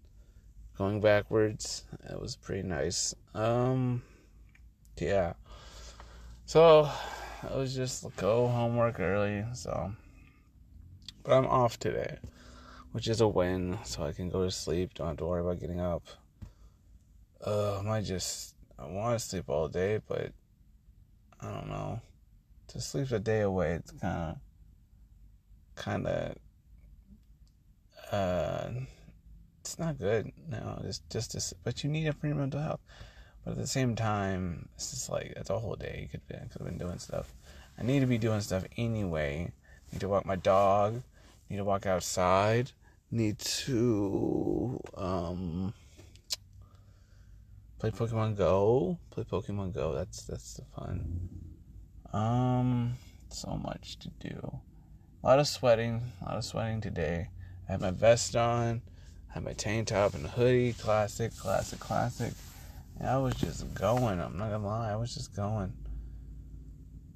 going backwards. That was pretty nice. Um, yeah. So I was just go homework early. So, but I'm off today, which is a win. So I can go to sleep. Don't have to worry about getting up. Uh, I might just I want to sleep all day, but I don't know. To sleep a day away, it's kind of kind of uh it's not good no it's just to, but you need it for your mental health but at the same time it's just like it's a whole day. Could, have been doing stuff. I need to be doing stuff anyway. Need to walk my dog. Need to walk outside. Need to um play pokemon go. Play pokemon go. That's that's the fun. Um so much to do. A lot of sweating, a lot of sweating today. I had my vest on, I had my tank top and hoodie, classic, classic, classic. And I was just going. I'm not gonna lie, I was just going.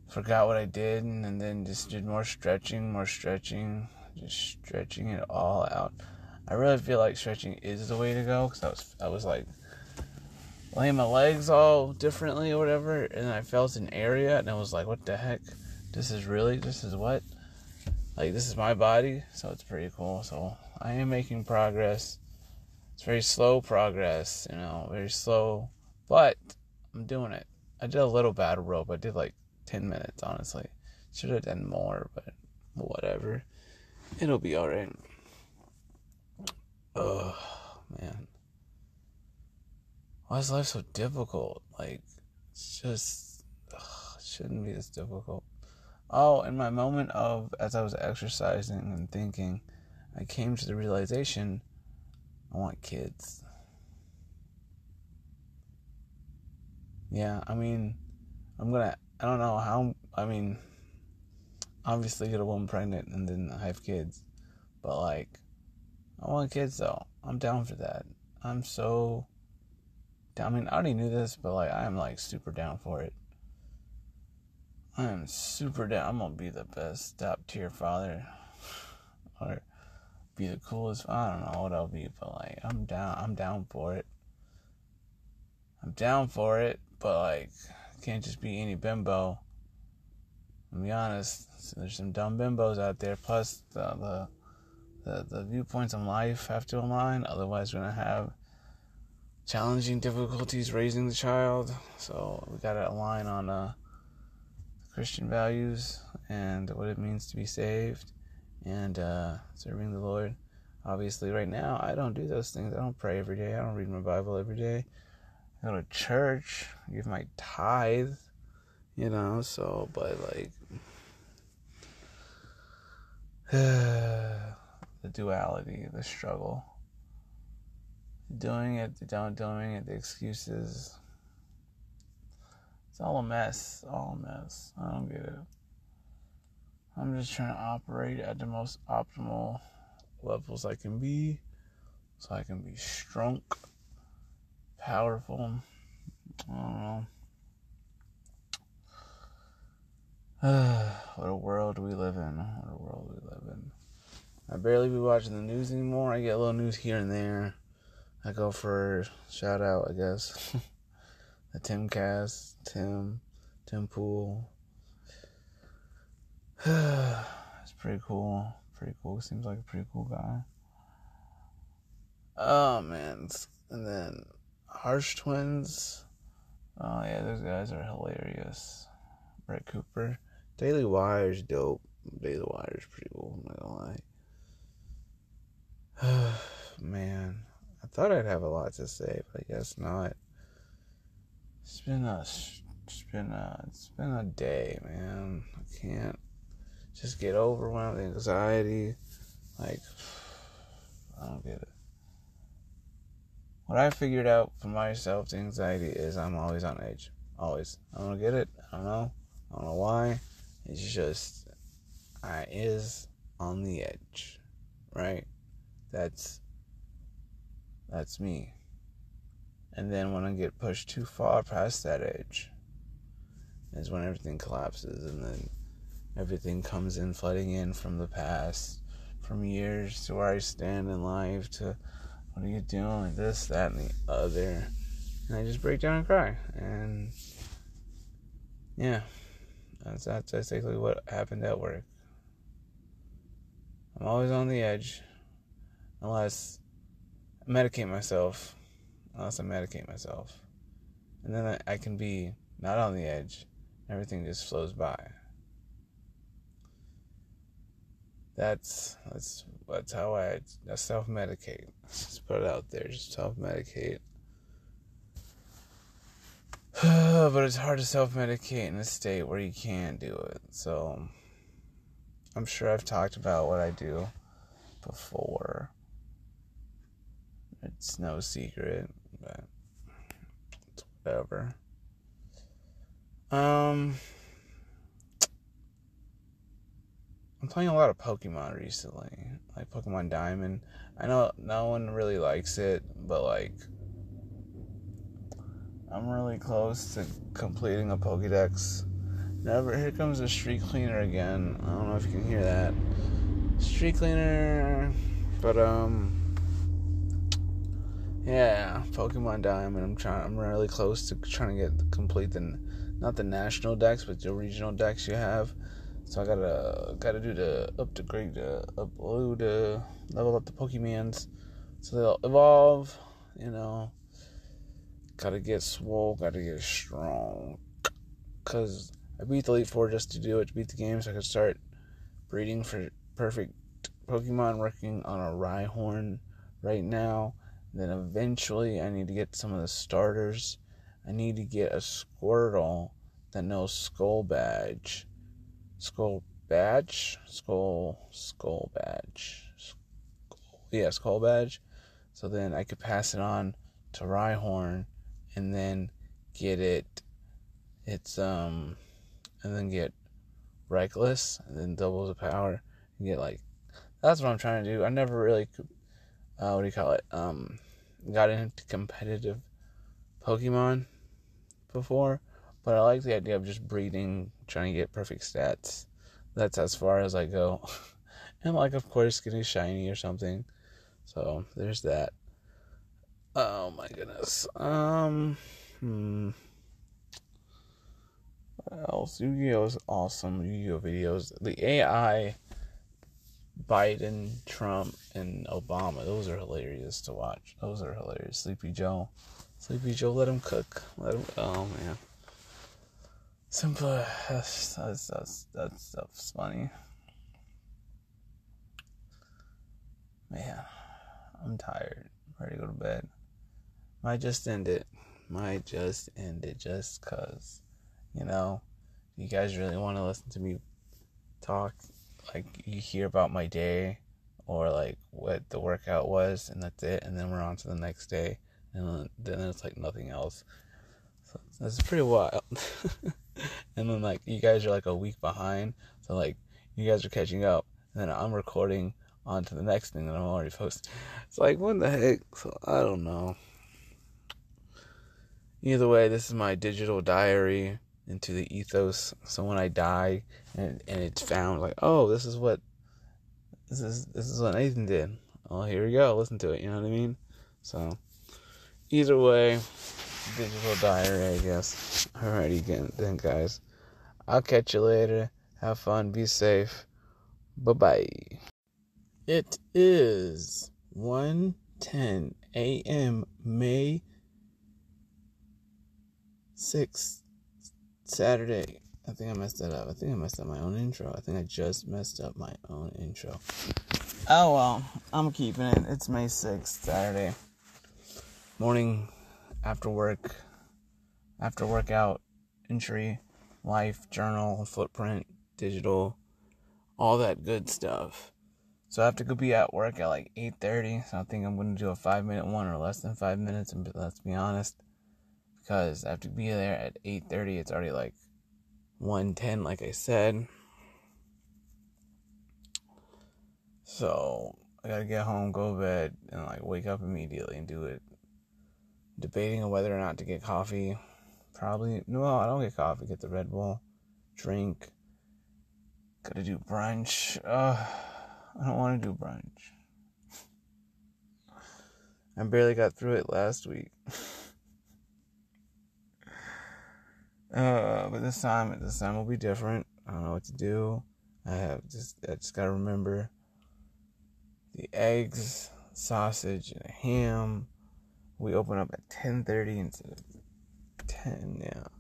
Forgot what I did, and then just did more stretching, more stretching, just stretching it all out. I really feel like stretching is the way to go because I was, I was like laying my legs all differently or whatever, and I felt an area, and I was like, what the heck? This is really, this is what? like this is my body, so it's pretty cool. So I am making progress. It's very slow progress, you know, very slow, but I'm doing it. I did a little battle rope. I did like 10 minutes, honestly. Should have done more, but whatever. It'll be alright. Oh, man. Why is life so difficult? Like, it's just, ugh, it shouldn't be this difficult. Oh, in my moment of, as I was exercising and thinking, I came to the realization I want kids. Yeah, I mean, I'm gonna, I don't know how, I mean, obviously get a woman pregnant and then have kids, but like, I want kids though. I'm down for that. I'm so, I mean, I already knew this, but like, I'm like super down for it. I am super down. I'm gonna be the best top tier father, or be the coolest. I don't know what I'll be, but like I'm down. I'm down for it. I'm down for it, but like can't just be any bimbo. To be honest, there's some dumb bimbos out there. Plus the the the, the viewpoints on life have to align. Otherwise, we're gonna have challenging difficulties raising the child. So we gotta align on uh Christian values and what it means to be saved and uh, serving the Lord. Obviously, right now, I don't do those things. I don't pray every day. I don't read my Bible every day. I go to church, give my tithe, you know, so, but like, the duality, the struggle. Doing it, the don't doing it, the excuses. It's all a mess. All a mess. I don't get it. I'm just trying to operate at the most optimal levels I can be so I can be strong, powerful. I don't know. what a world we live in. What a world we live in. I barely be watching the news anymore. I get a little news here and there. I go for shout out, I guess. the Timcast, Tim, Tim Pool. it's pretty cool. Pretty cool. Seems like a pretty cool guy. Oh man. And then Hodge Twins. Oh yeah, those guys are hilarious. Brett Cooper. Daily Wire's dope. Daily Wire's pretty cool, I'm not gonna lie. Man, I thought I'd have a lot to say, but I guess not. It's been a, it's been a, it's been a day, man. I can't just get overwhelmed, with anxiety. Like, I don't get it. What I figured out for myself, the anxiety is I'm always on edge. Always. I don't get it. I don't know. I don't know why. It's just I is on the edge, right? That's that's me. And then when I get pushed too far past that edge, is when everything collapses, and then everything comes in flooding in from the past, from years to where I stand in life to what are you doing, this, that, and the other, and I just break down and cry, and yeah. That's, that's basically what happened at work. I'm always on the edge unless I medicate myself. Unless I medicate myself. And then I, I can be not on the edge. Everything just flows by. That's that's that's how I, I self medicate. Just put it out there. Just self medicate. but it's hard to self medicate in a state where you can't do it. So I'm sure I've talked about what I do before. It's no secret, but it's whatever. Um, I'm playing a lot of Pokemon recently, like Pokemon Diamond. I know no one really likes it, but like I'm really close to completing a Pokedex. Never. Here comes the street cleaner again. I don't know if you can hear that. Street cleaner. But um. Yeah, Pokemon Diamond. I'm trying. I'm really close to trying to get complete the not the national dex, but the regional dex you have. So I gotta gotta do the upgrade, the upload, the level up the Pokemons, so they'll evolve. You know, Gotta get swole, gotta get strong. Cause I beat the Elite Four just to do it, to beat the game so I could start breeding for perfect Pokemon, working on a Rhyhorn right now. Then eventually I need to get some of the starters. I need to get a Squirtle that knows Skull Bash. Skull Bash? Skull Skull Bash. Skull, yeah, Skull Bash. So then I could pass it on to Rhyhorn and then get it it's um and then get reckless and then double the power and get like that's what I'm trying to do. I never really uh, what do you call it? Um got into competitive Pokemon before, but I like the idea of just breeding, trying to get perfect stats. That's as far as I go. and like of course getting shiny or something. So there's that. Oh my goodness. Um, hmm. What else? Yu-Gi-Oh is awesome. Yu-Gi-Oh videos. The AI, Biden, Trump, and Obama. Those are hilarious to watch. Those are hilarious. Sleepy Joe. Sleepy Joe, let him cook. Let him. Oh man. Simple. That's that's that's that stuff's funny. Man. I'm tired. I'm ready to go to bed. Might just end it. Might just end it just cause, you know, you guys really want to listen to me talk. Like you hear about my day or like what the workout was, and that's it. And then we're on to the next day, and then it's like nothing else. So that's pretty wild. and then like you guys are like a week behind, so like you guys are catching up, and then I'm recording on to the next thing that I'm already posting. It's like what the heck? So I don't know. Either way, this is my digital diary into the ethos. So when I die and and it's found like, oh, this is what this is this is what Nathan did. Well, here we go. Listen to it. You know what I mean? So either way, digital diary, I guess. Alrighty, then, guys. I'll catch you later. Have fun. Be safe. Bye bye. It is 1:10 a.m. May 6th, Saturday. I think I messed that up. I think I messed up my own intro. I think I just messed up my own intro. Oh well, I'm keeping it. It's May 6th, Saturday. Morning after work, after workout, entry, life, journal, footprint, digital, all that good stuff. So I have to go be at work at like 8:30. So I think I'm going to do a 5 minute one or less than 5 minutes and let's be honest because I have to be there at 8:30. It's already like 110 like I said. So, I got to get home, go to bed and like wake up immediately and do it. Debating on whether or not to get coffee. Probably no, I don't get coffee, get the Red Bull, drink. Got to do brunch. I don't want to do brunch. I barely got through it last week. Uh, but this time, this time will be different. I don't know what to do. I have just, I just gotta remember the eggs, sausage, and ham. We open up at ten thirty instead of ten. now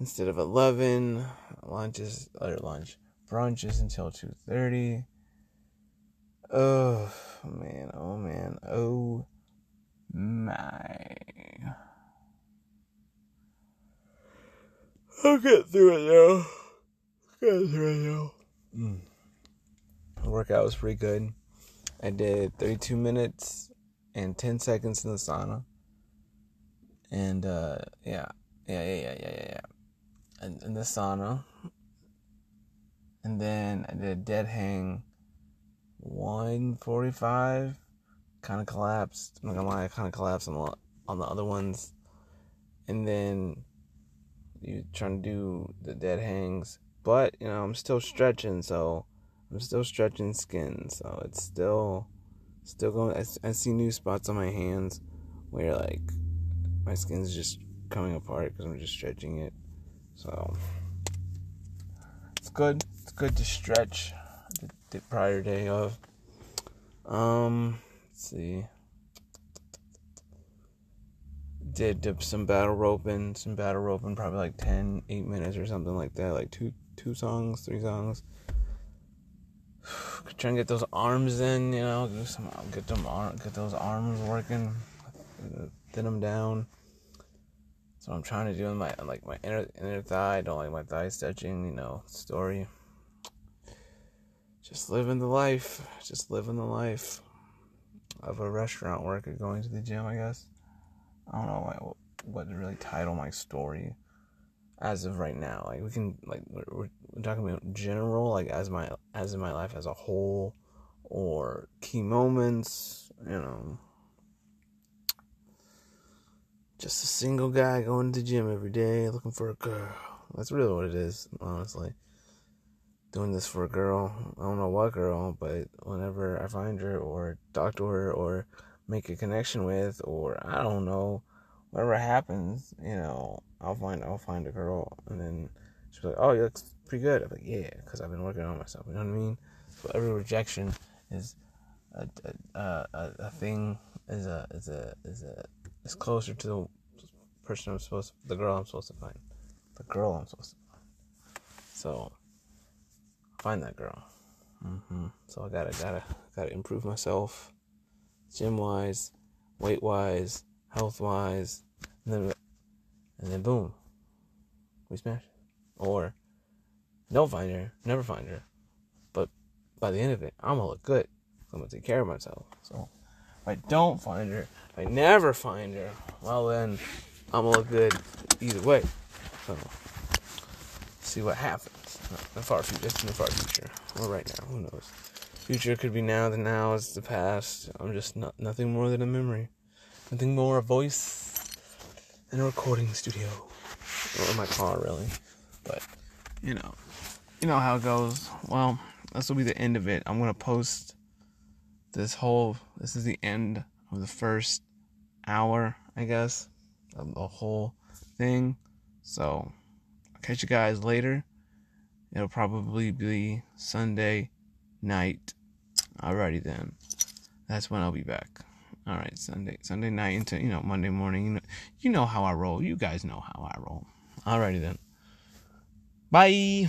instead of eleven. Lunch is or lunch. Brunch is until two thirty. Oh man! Oh man! Oh my! I'll get through it though. Get through it though. Mm. Workout was pretty good. I did 32 minutes and 10 seconds in the sauna. And uh, yeah, yeah, yeah, yeah, yeah, yeah. yeah. And in the sauna. And then I did a dead hang 145. Kind of collapsed. I'm not gonna lie, I kind of collapsed on the, on the other ones. And then you trying to do the dead hangs, but you know I'm still stretching, so I'm still stretching skin, so it's still still going. I, I see new spots on my hands where like my skin's just coming apart because I'm just stretching it. So it's good. It's good to stretch the, the prior day of. Um, let's see did some battle roping, some battle roping, probably like 10, 8 minutes or something like that, like two two songs, three songs. Trying to get those arms in, you know, get some get them get those arms working, thin them down. So I'm trying to do in my like my inner inner thigh. I don't like my thighs stretching, you know, story. Just living the life, just living the life of a restaurant worker going to the gym, I guess. I don't know what, what to really title my story as of right now. Like we can like we're, we're talking about general, like as my as in my life as a whole, or key moments. You know, just a single guy going to the gym every day looking for a girl. That's really what it is, honestly. Doing this for a girl. I don't know what girl, but whenever I find her or talk to her or make a connection with, or I don't know, whatever happens, you know, I'll find I'll find a girl, and then she's like, "Oh, you look pretty good." I'm like, "Yeah," because I've been working on myself. You know what I mean? So every rejection is a a, a, a thing is a is a is a is closer to the person I'm supposed to, the girl I'm supposed to find, the girl I'm supposed to find. So find that girl. Mm-hmm. So I gotta gotta gotta improve myself gym wise, weight wise, health wise, and then and then boom, we smash. Or don't find her, never find her. But by the end of it, I'm gonna look good. I'm gonna take care of myself. So if I don't find her, if I never find her, well then I'm gonna look good either way. So see what happens. The far future, in the far future. Or right now, who knows? Future could be now, the now is the past. I'm just not nothing more than a memory. Nothing more a voice in a recording studio. Or in my car really. But you know. You know how it goes. Well, this will be the end of it. I'm gonna post this whole this is the end of the first hour, I guess, of the whole thing. So I'll catch you guys later. It'll probably be Sunday night. Alrighty then. That's when I'll be back. Alright, Sunday Sunday night into you know, Monday morning. You know you know how I roll. You guys know how I roll. All righty then. Bye.